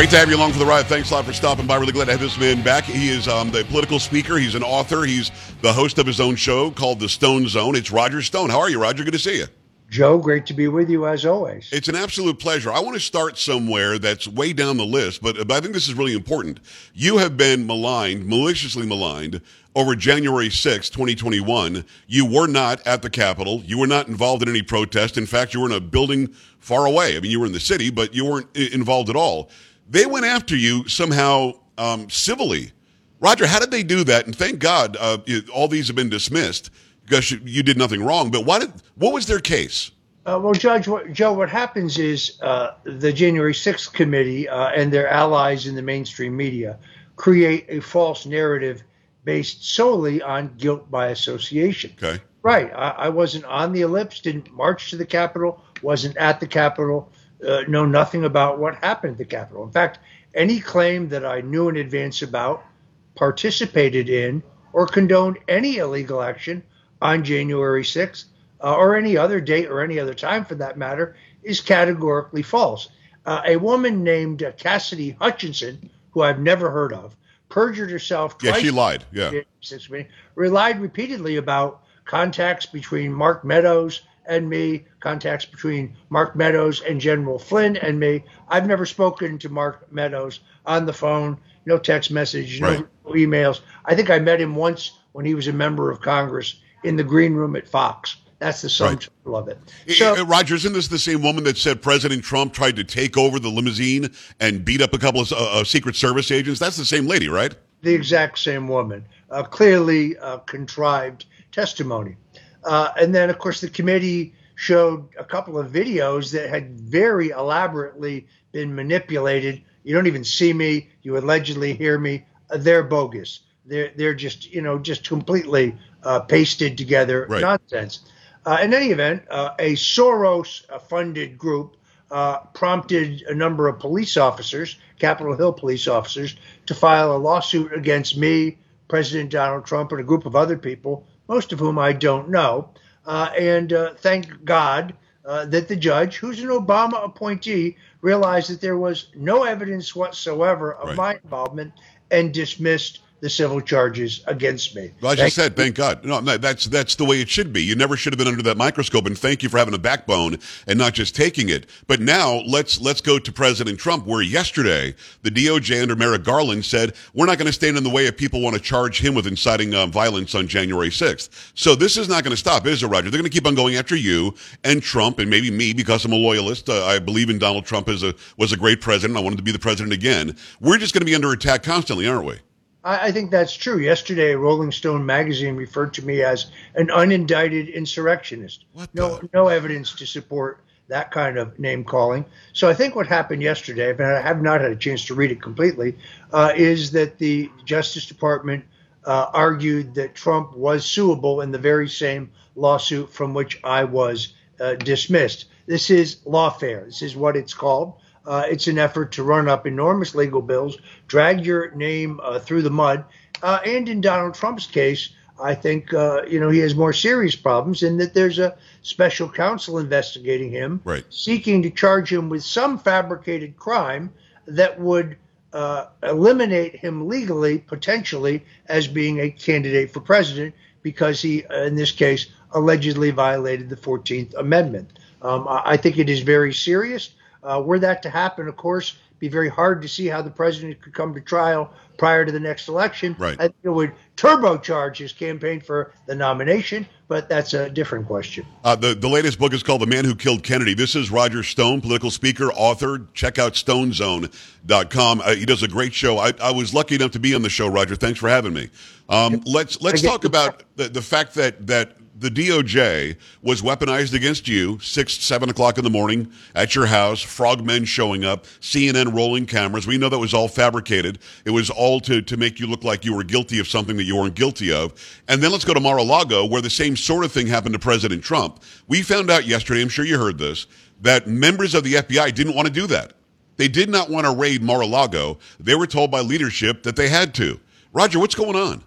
Great to have you along for the ride. Thanks a lot for stopping by. Really glad to have this man back. He is um, the political speaker. He's an author. He's the host of his own show called The Stone Zone. It's Roger Stone. How are you, Roger? Good to see you. Joe, great to be with you as always. It's an absolute pleasure. I want to start somewhere that's way down the list, but, but I think this is really important. You have been maligned, maliciously maligned, over January 6, 2021. You were not at the Capitol. You were not involved in any protest. In fact, you were in a building far away. I mean, you were in the city, but you weren't involved at all. They went after you somehow um, civilly. Roger, how did they do that? And thank God uh, all these have been dismissed because you did nothing wrong. But what, did, what was their case? Uh, well, Judge, what, Joe, what happens is uh, the January 6th committee uh, and their allies in the mainstream media create a false narrative based solely on guilt by association. Okay. Right. I, I wasn't on the ellipse, didn't march to the Capitol, wasn't at the Capitol uh, know nothing about what happened at the Capitol. In fact, any claim that I knew in advance about, participated in, or condoned any illegal action on January 6th uh, or any other date or any other time for that matter is categorically false. Uh, a woman named Cassidy Hutchinson, who I've never heard of, perjured herself twice. Yeah, she lied. Yeah. Relied repeatedly about contacts between Mark Meadows and me, contacts between Mark Meadows and General Flynn and me. I've never spoken to Mark Meadows on the phone, no text message, right. no emails. I think I met him once when he was a member of Congress in the green room at Fox. That's the sum right. of it. So, Roger, isn't this the same woman that said President Trump tried to take over the limousine and beat up a couple of uh, uh Secret Service agents? That's the same lady, right? The exact same woman. Uh, clearly uh, contrived testimony. Uh, and then, of course, the committee showed a couple of videos that had very elaborately been manipulated. You don't even see me. You allegedly hear me. Uh, they're bogus. They're they're just you know just completely uh, pasted together right. nonsense. Uh, in any event, uh, a Soros-funded group uh, prompted a number of police officers, Capitol Hill police officers, to file a lawsuit against me, President Donald Trump, and a group of other people most of whom I don't know. Uh, and uh, thank God uh, that the judge, who's an Obama appointee, realized that there was no evidence whatsoever of right. my involvement and dismissed the civil charges against me. Well, as thank you said, thank God. No, that's that's the way it should be. You never should have been under that microscope. And thank you for having a backbone and not just taking it. But now let's let's go to President Trump, where yesterday the DOJ under Merrick Garland said we're not going to stand in the way if people want to charge him with inciting um, violence on January 6th. So this is not going to stop, is it, Roger? They're going to keep on going after you and Trump and maybe me because I'm a loyalist. Uh, I believe in Donald Trump as a was a great president. I wanted to be the president again. We're just going to be under attack constantly, aren't we? I, I think that's true. Yesterday, Rolling Stone magazine referred to me as an unindicted insurrectionist. What No, no evidence to support that kind of name calling. So I think what happened yesterday, and I have not had a chance to read it completely, uh, is that the Justice Department uh, argued that Trump was suable in the very same lawsuit from which I was uh, dismissed. This is lawfare. This is what it's called. Uh, it's an effort to run up enormous legal bills, drag your name uh, through the mud. Uh, and in Donald Trump's case, I think uh, you know he has more serious problems in that there's a special counsel investigating him, right. seeking to charge him with some fabricated crime that would uh, eliminate him legally, potentially, as being a candidate for president because he, in this case, allegedly violated the 14th Amendment. Um, I think it is very serious. Uh, were that to happen, of course, be very hard to see how the president could come to trial prior to the next election. Right. I think it would turbocharge his campaign for the nomination, but that's a different question. Uh, the, the latest book is called The Man Who Killed Kennedy. This is Roger Stone, political speaker, author. Check out stonezone.com. Uh, he does a great show. I, I was lucky enough to be on the show, Roger. Thanks for having me. Um, let's let's talk about the, the fact that, that the DOJ was weaponized against you, six, seven o'clock in the morning at your house, frogmen showing up, CNN rolling cameras. We know that was all fabricated. It was all to, to make you look like you were guilty of something that you weren't guilty of. And then let's go to Mar-a-Lago, where the same sort of thing happened to President Trump. We found out yesterday, I'm sure you heard this, that members of the FBI didn't want to do that. They did not want to raid Mar-a-Lago. They were told by leadership that they had to. Roger, what's going on?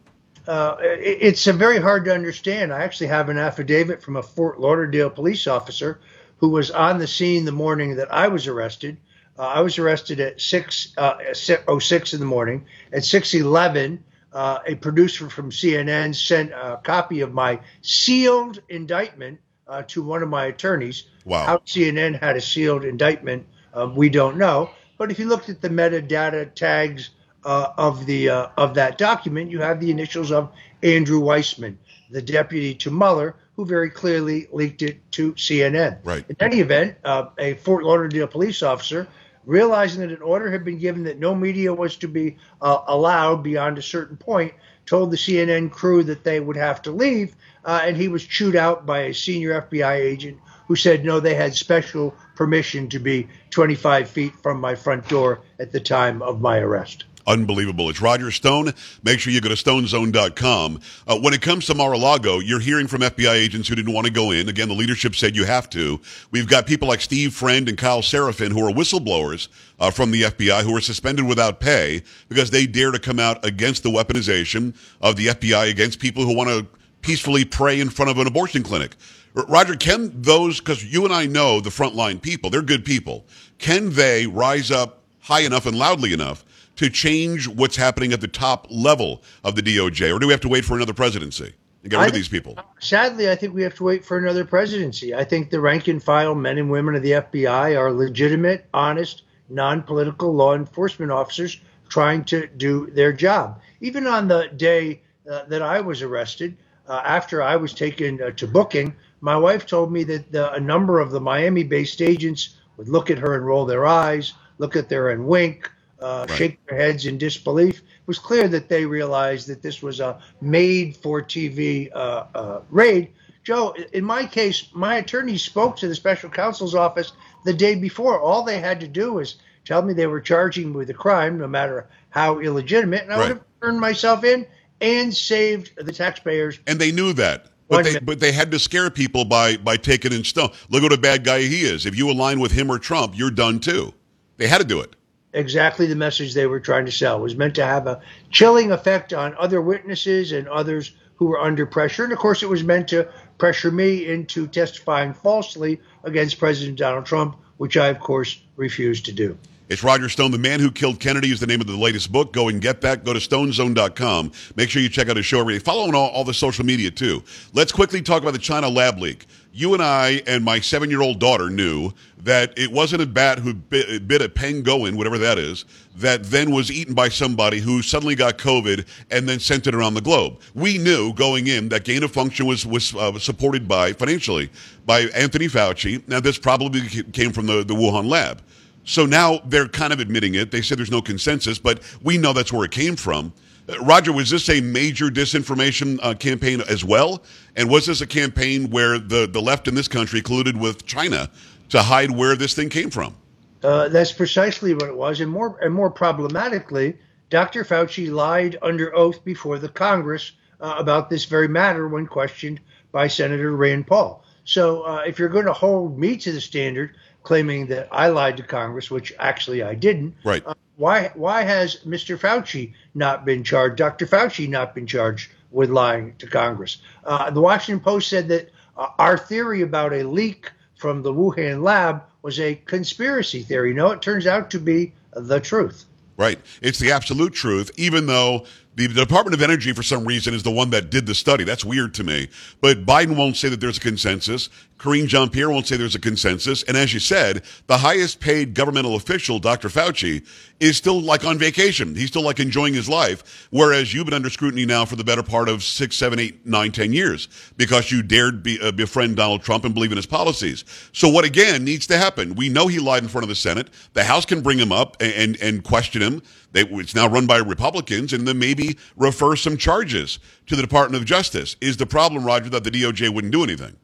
Uh, it, it's very hard to understand. I actually have an affidavit from a Fort Lauderdale police officer who was on the scene the morning that I was arrested, Uh, I was arrested at 6 uh, 06 in the morning. At 6:11, uh, a producer from CNN sent a copy of my sealed indictment uh, to one of my attorneys. Wow. How CNN had a sealed indictment, uh, we don't know. But if you looked at the metadata tags uh, of the uh, of that document, you have the initials of Andrew Weissmann, the deputy to Mueller, who very clearly leaked it to CNN. Right. In any event, uh, a Fort Lauderdale police officer, realizing that an order had been given that no media was to be uh, allowed beyond a certain point, told the CNN crew that they would have to leave, uh, and he was chewed out by a senior FBI agent who said no, they had special permission to be 25 feet from my front door at the time of my arrest. Unbelievable. It's Roger Stone. Make sure you go to stonezone.com. Uh, when it comes to Mar-a-Lago, you're hearing from FBI agents who didn't want to go in. Again, the leadership said you have to. We've got people like Steve Friend and Kyle Seraphin who are whistleblowers uh, from the FBI who are suspended without pay because they dare to come out against the weaponization of the FBI against people who want to peacefully pray in front of an abortion clinic. Roger, can those, because you and I know the frontline people, they're good people, can they rise up high enough and loudly enough to change what's happening at the top level of the DOJ? Or do we have to wait for another presidency and get rid of these people? Sadly, I think we have to wait for another presidency. I think the rank and file men and women of the FBI are legitimate, honest, non political law enforcement officers trying to do their job. Even on the day uh, that I was arrested, uh, after I was taken uh, to booking, my wife told me that the, a number of the Miami based agents would look at her and roll their eyes, look at her and wink, uh, Right. shake their heads in disbelief. It was clear that they realized that this was a made for TV uh, uh, raid. Joe, in my case, my attorney spoke to the special counsel's office the day before. All they had to do was tell me they were charging me with a crime, no matter how illegitimate, and I Right. would have turned myself in and saved the taxpayers And they knew that. But they, but they had to scare people by, by taking in Stone. Look what a bad guy he is. If you align with him or Trump, you're done too. They had to do it. Exactly the message they were trying to sell. It was meant to have a chilling effect on other witnesses and others who were under pressure. And of course, it was meant to pressure me into testifying falsely against President Donald Trump, which I, of course, refused to do. It's Roger Stone. The Man Who Killed Kennedy is the name of the latest book. Go and get back. Go to stonezone.com. Make sure you check out his show every day. Follow on all, all the social media, too. Let's quickly talk about the China lab leak. You and I and my seven year old daughter knew that it wasn't a bat who bit, bit a pangolin, whatever that is, that then was eaten by somebody who suddenly got COVID and then sent it around the globe. We knew going in that gain of function was, was uh, supported by, financially, by Anthony Fauci. Now, this probably came from the, the Wuhan lab. So now they're kind of admitting it. They said there's no consensus, but we know that's where it came from. Roger, was this a major disinformation uh, campaign as well? And was this a campaign where the, the left in this country colluded with China to hide where this thing came from? Uh, that's precisely what it was, and more and more problematically, Dr. Fauci lied under oath before the Congress uh, about this very matter when questioned by Senator Rand Paul. So, uh, if you're going to hold me to the standard, claiming that I lied to Congress, which actually I didn't, Right. uh, why why has Mr. Fauci not been charged? Dr. Fauci not been charged with lying to Congress? Uh, the Washington Post said that uh, our theory about a leak from the Wuhan lab was a conspiracy theory. No, it turns out to be the truth. Right. It's the absolute truth, even though the Department of Energy, for some reason, is the one that did the study. That's weird to me. But Biden won't say that there's a consensus. Karine Jean Pierre won't say there's a consensus. And as you said, the highest paid governmental official, Dr. Fauci, is still like on vacation. He's still like enjoying his life. Whereas you've been under scrutiny now for the better part of six, seven, eight, nine, ten years because you dared be, uh, befriend Donald Trump and believe in his policies. So what again needs to happen? We know he lied in front of the Senate. The House can bring him up and, and, and question him. They, it's now run by Republicans, and then maybe refer some charges to the Department of Justice. Is the problem, Roger, that the DOJ wouldn't do anything?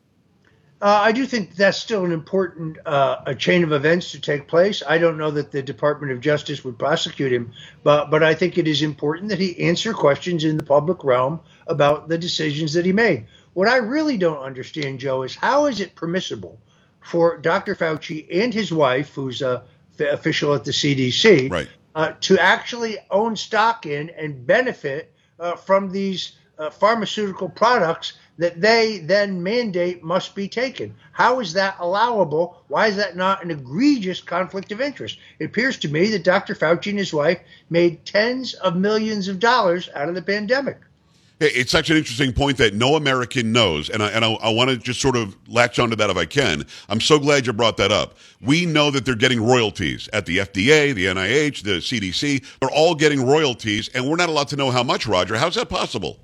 Uh, I do think that's still an important uh, a chain of events to take place. I don't know that the Department of Justice would prosecute him, but but I think it is important that he answer questions in the public realm about the decisions that he made. What I really don't understand, Joe, is how is it permissible for Dr. Fauci and his wife, who's a f- official at the CDC, Right. Uh, to actually own stock in and benefit uh, from these uh, pharmaceutical products that they then mandate must be taken. How is that allowable? Why is that not an egregious conflict of interest? It appears to me that Dr. Fauci and his wife made tens of millions of dollars out of the pandemic. It's such an interesting point that no American knows, and I, and I, I want to just sort of latch onto that if I can. I'm so glad you brought that up. We know that they're getting royalties at the FDA, the NIH, the CDC. They're all getting royalties, and we're not allowed to know how much, Roger. How's that possible?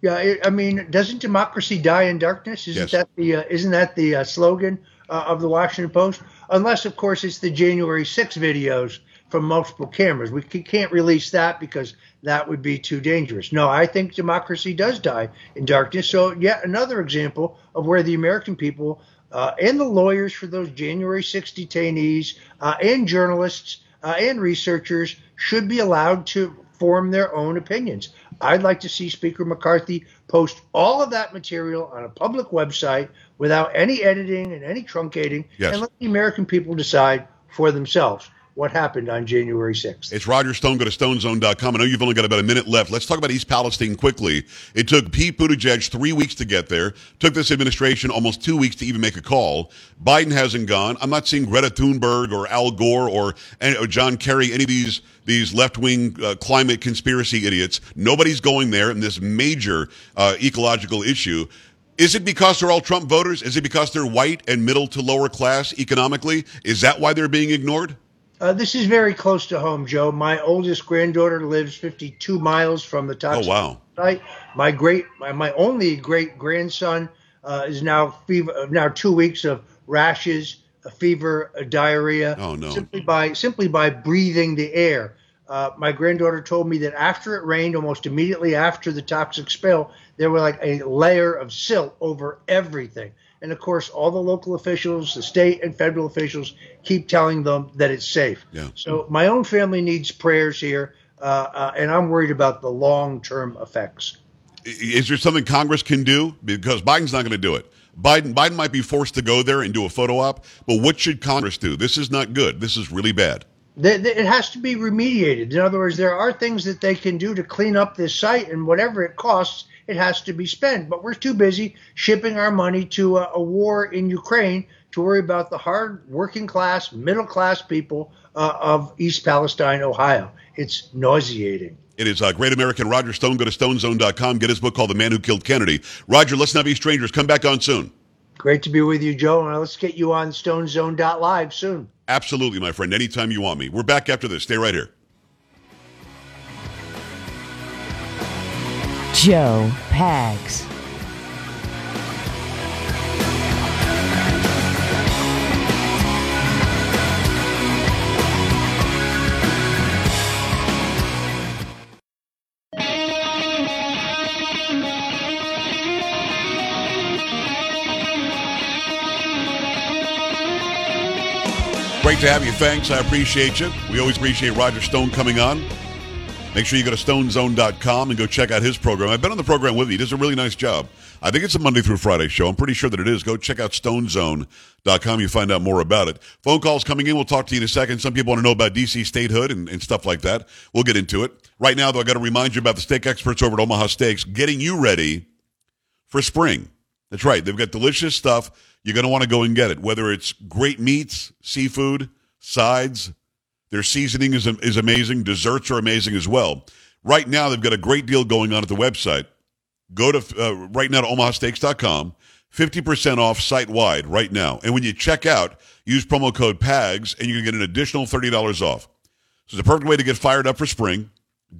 Yeah, it, I mean, doesn't democracy die in darkness? Isn't Yes. that the uh, isn't that the uh, slogan uh, of the Washington Post? Unless, of course, it's the January 6 videos from multiple cameras. We can't release that because that would be too dangerous. No, I think democracy does die in darkness. So, yet another example of where the American people uh, and the lawyers for those January 6 detainees uh, and journalists uh, and researchers should be allowed to form their own opinions. I'd like to see Speaker McCarthy post all of that material on a public website without any editing and any truncating Yes. and let the American people decide for themselves what happened on January 6th. It's Roger Stone. Go to stonezone.com. I know you've only got about a minute left. Let's talk about East Palestine quickly. It took Pete Buttigieg three weeks to get there. Took this administration almost two weeks to even make a call. Biden hasn't gone. I'm not seeing Greta Thunberg or Al Gore or, or John Kerry, any of these these left wing uh, climate conspiracy idiots. Nobody's going there in this major uh, ecological issue. Is it because they're all Trump voters? Is it because they're white and middle to lower class economically? Is that why they're being ignored? Uh, this is very close to home, Joe. My oldest granddaughter lives 52 miles from the Oh, toxic wow. site. My great, my, my only great grandson uh, is now fever, now two weeks of rashes, a fever, a diarrhea. Oh, no. Simply by simply by breathing the air. Uh, my granddaughter told me that after it rained, almost immediately after the toxic spill, there were like a layer of silt over everything. And of course, all the local officials, the state and federal officials, keep telling them that it's safe. Yeah. So my own family needs prayers here, uh, uh, and I'm worried about the long-term effects. is there something Congress can do? Because Biden's not going to do it. Biden Biden might be forced to go there and do a photo op, but what should Congress do? This is not good. This is really bad. It has to be remediated. In other words, there are things that they can do to clean up this site, and whatever it costs, it has to be spent. But we're too busy shipping our money to a, a war in Ukraine to worry about the hard working class, middle class people uh, of East Palestine, Ohio. It's nauseating. It is uh, Great American Roger Stone. Go to stonezone.com. Get his book called The Man Who Killed Kennedy. Roger, let's not be strangers. Come back on soon. Great to be with you, Joe. And let's get you on StoneZone.live soon. Absolutely, my friend. Anytime you want me. We're back after this. Stay right here. Joe Pags. Great to have you. Thanks. I appreciate you. We always appreciate Roger Stone coming on. Make sure you go to stonezone.com and go check out his program. I've been on the program with you. He does a really nice job. I think it's a Monday through Friday show. I'm pretty sure that it is. Go check out stonezone.com. You find out more about it. Phone calls coming in. We'll talk to you in a second. Some people want to know about DC statehood and, and stuff like that. We'll get into it. Right now, though, I got to remind you about the steak experts over at Omaha Steaks getting you ready for spring. That's right. They've got delicious stuff. You're going to want to go and get it, whether it's great meats, seafood, sides. Their seasoning is, is amazing. Desserts are amazing as well. Right now, they've got a great deal going on at the website. Go to uh, right now to omahasteaks.com. 50% off site wide right now. And when you check out, use promo code PAGS and you can get an additional $30 off. So it's a perfect way to get fired up for spring.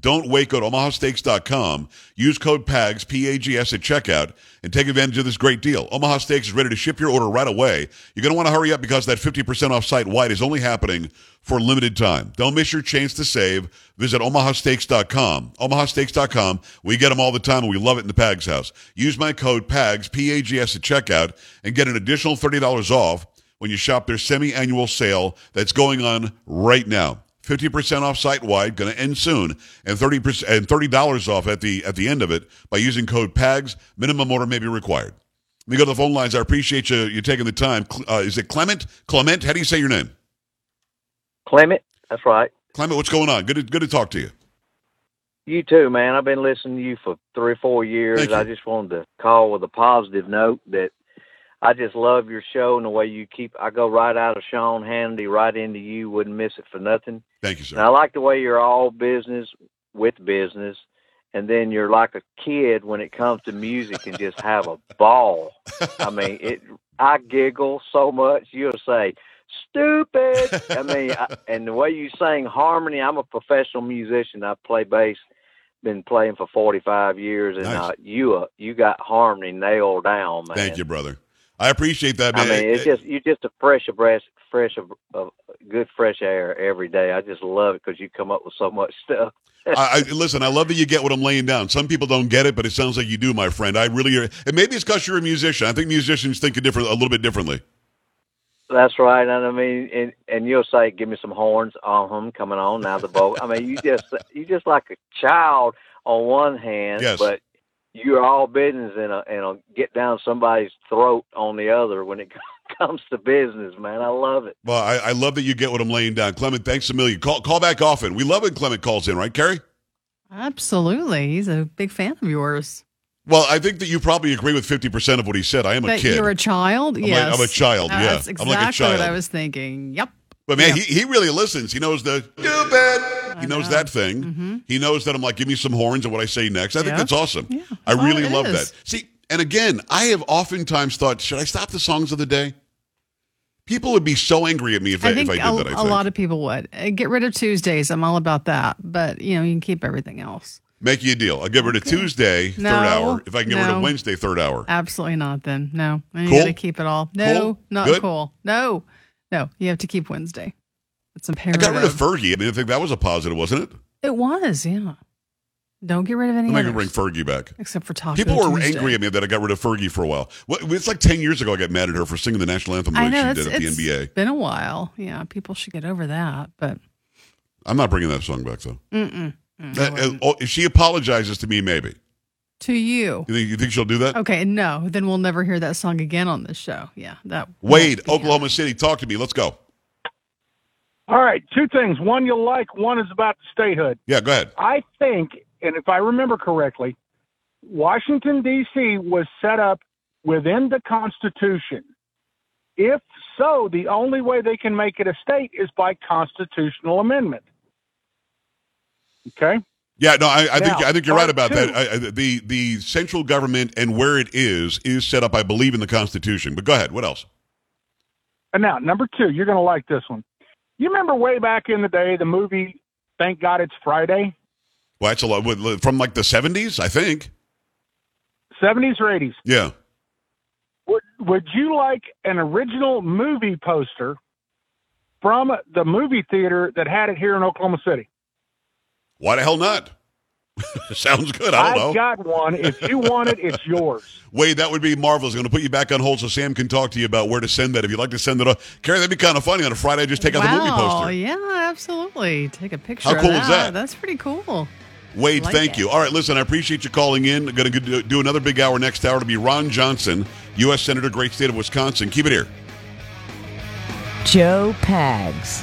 Don't wait. Go to omahasteaks.com. Use code PAGS, P-A-G-S at checkout and take advantage of this great deal. Omaha Steaks is ready to ship your order right away. You're going to want to hurry up because that 50% off site wide is only happening for a limited time. Don't miss your chance to save. Visit omahasteaks.com. Omahasteaks.com. We get them all the time and we love it in the PAGS house. Use my code PAGS, P-A-G-S at checkout and get an additional $30 off when you shop their semi-annual sale that's going on right now. 50% off site wide, going to end soon, and 30% and $30 off at the at the end of it by using code PAGS. Minimum order may be required. Let me go to the phone lines. I appreciate you you taking the time. Uh, is it Clement? Clement? How do you say your name? Clement. That's right. Clement, what's going on? Good to, good to talk to you. You too, man. I've been listening to you for three or four years. I just wanted to call with a positive note that I just love your show and the way you keep. I go right out of Sean Hannity right into you. Wouldn't miss it for nothing. Thank you, sir. And I like the way you're all business with business, and then you're like a kid when it comes to music and just have a ball. I mean, it. I giggle so much. You'll say stupid. I mean, I, and the way you sing harmony. I'm a professional musician. I play bass. Been playing for 45 years, and Nice. uh, you uh, you got harmony nailed down, man. Thank you, brother. I appreciate that, I man. mean, it's just you're just a fresh of breath, fresh of, of good fresh air every day. I just love it because you come up with so much stuff. I, I listen. I love that you get what I'm laying down. Some people don't get it, but it sounds like you do, my friend. I really, and maybe it's because you're a musician. I think musicians think a different, a little bit differently. That's right, and I mean, and, and you'll say, "Give me some horns." Uh huh. Coming on now, the boat. I mean, you just you just like a child on one hand, Yes. but you're all business and a, and a get down somebody's throat on the other when it comes to business, man. I love it. Well, I, I love that you get what I'm laying down, Clement. Thanks a million. Call call back often. We love when Clement calls in, right, Carrie? Absolutely. He's a big fan of yours. Well, I think that you probably agree with 50% of what he said. I am a kid. you're a child? I'm, like- yes. I'm a child, uh, yeah. That's I'm exactly like a child. what I was thinking. Yep. But man, Yeah. he, he really listens. He knows the stupid. He knows know. that thing. Mm-hmm. He knows that I'm like, give me some horns and what I say next. I think that's awesome. Yeah. I Oh, really love is. that. See, and again, I have oftentimes thought, should I stop the songs of the day? People would be so angry at me if I, I think if I a, did that. I a think. lot of people would. Uh, Get rid of Tuesdays. I'm all about that. But, you know, you can keep everything else. Make you a deal. I'll get rid of Tuesday, No, third hour. If I can get rid of. Wednesday, third hour. Absolutely not, then. No. And Cool? got to keep it all. No, Cool? not Good? cool. No. No. You have to keep Wednesday. It's I got rid of Fergie. I mean, I think that was a positive, wasn't it? It was, yeah. Don't get rid of any I'm going to bring Fergie back. except for Taco People were Tuesday. angry at me that I got rid of Fergie for a while. It's like 10 years ago I got mad at her for singing the national anthem way know she it's, did at the it's NBA. been a while. Yeah, people should get over that. But I'm not bringing that song back, though. mm-mm, mm, Uh, oh, if she apologizes to me, maybe. to you. You think, you think she'll do that? Okay, no, then we'll never hear that song again on this show. Yeah, that. Wade, Oklahoma City, talk to me. Let's go. All right, two things. One you'll like, one is about the statehood. Yeah, go ahead. I think, and if I remember correctly, Washington, D.C. was set up within the Constitution. If so, the only way they can make it a state is by constitutional amendment. Okay? Yeah, no, I, I think I think you're right about two. that. I, I, the the central government and where it is is set up, I believe, in the Constitution. But go ahead. What else? And now, number two, you're going to like this one. You remember way back in the day, the movie Thank God It's Friday? Well, that's a lot from like the 70s, I think. 70s or 80s? Yeah. Would Would you like an original movie poster from the movie theater that had it here in Oklahoma City? Why the hell not? Sounds good. I don't know. have got one. If you want it, it's yours. Wade, that would be marvelous. I'm going to put you back on hold so Sam can talk to you about where to send that. If you'd like to send it off, Carrie, that'd be kind of funny on a Friday. Just take out the movie Wow, poster. yeah, absolutely. Take a picture. How of cool is that? That's pretty cool. Wade, Like thank it. you. All right, listen, I appreciate you calling in. I'm Going to do another big hour next hour to be Ron Johnson, U.S. Senator, great state of Wisconsin. Keep it here. Joe Pags.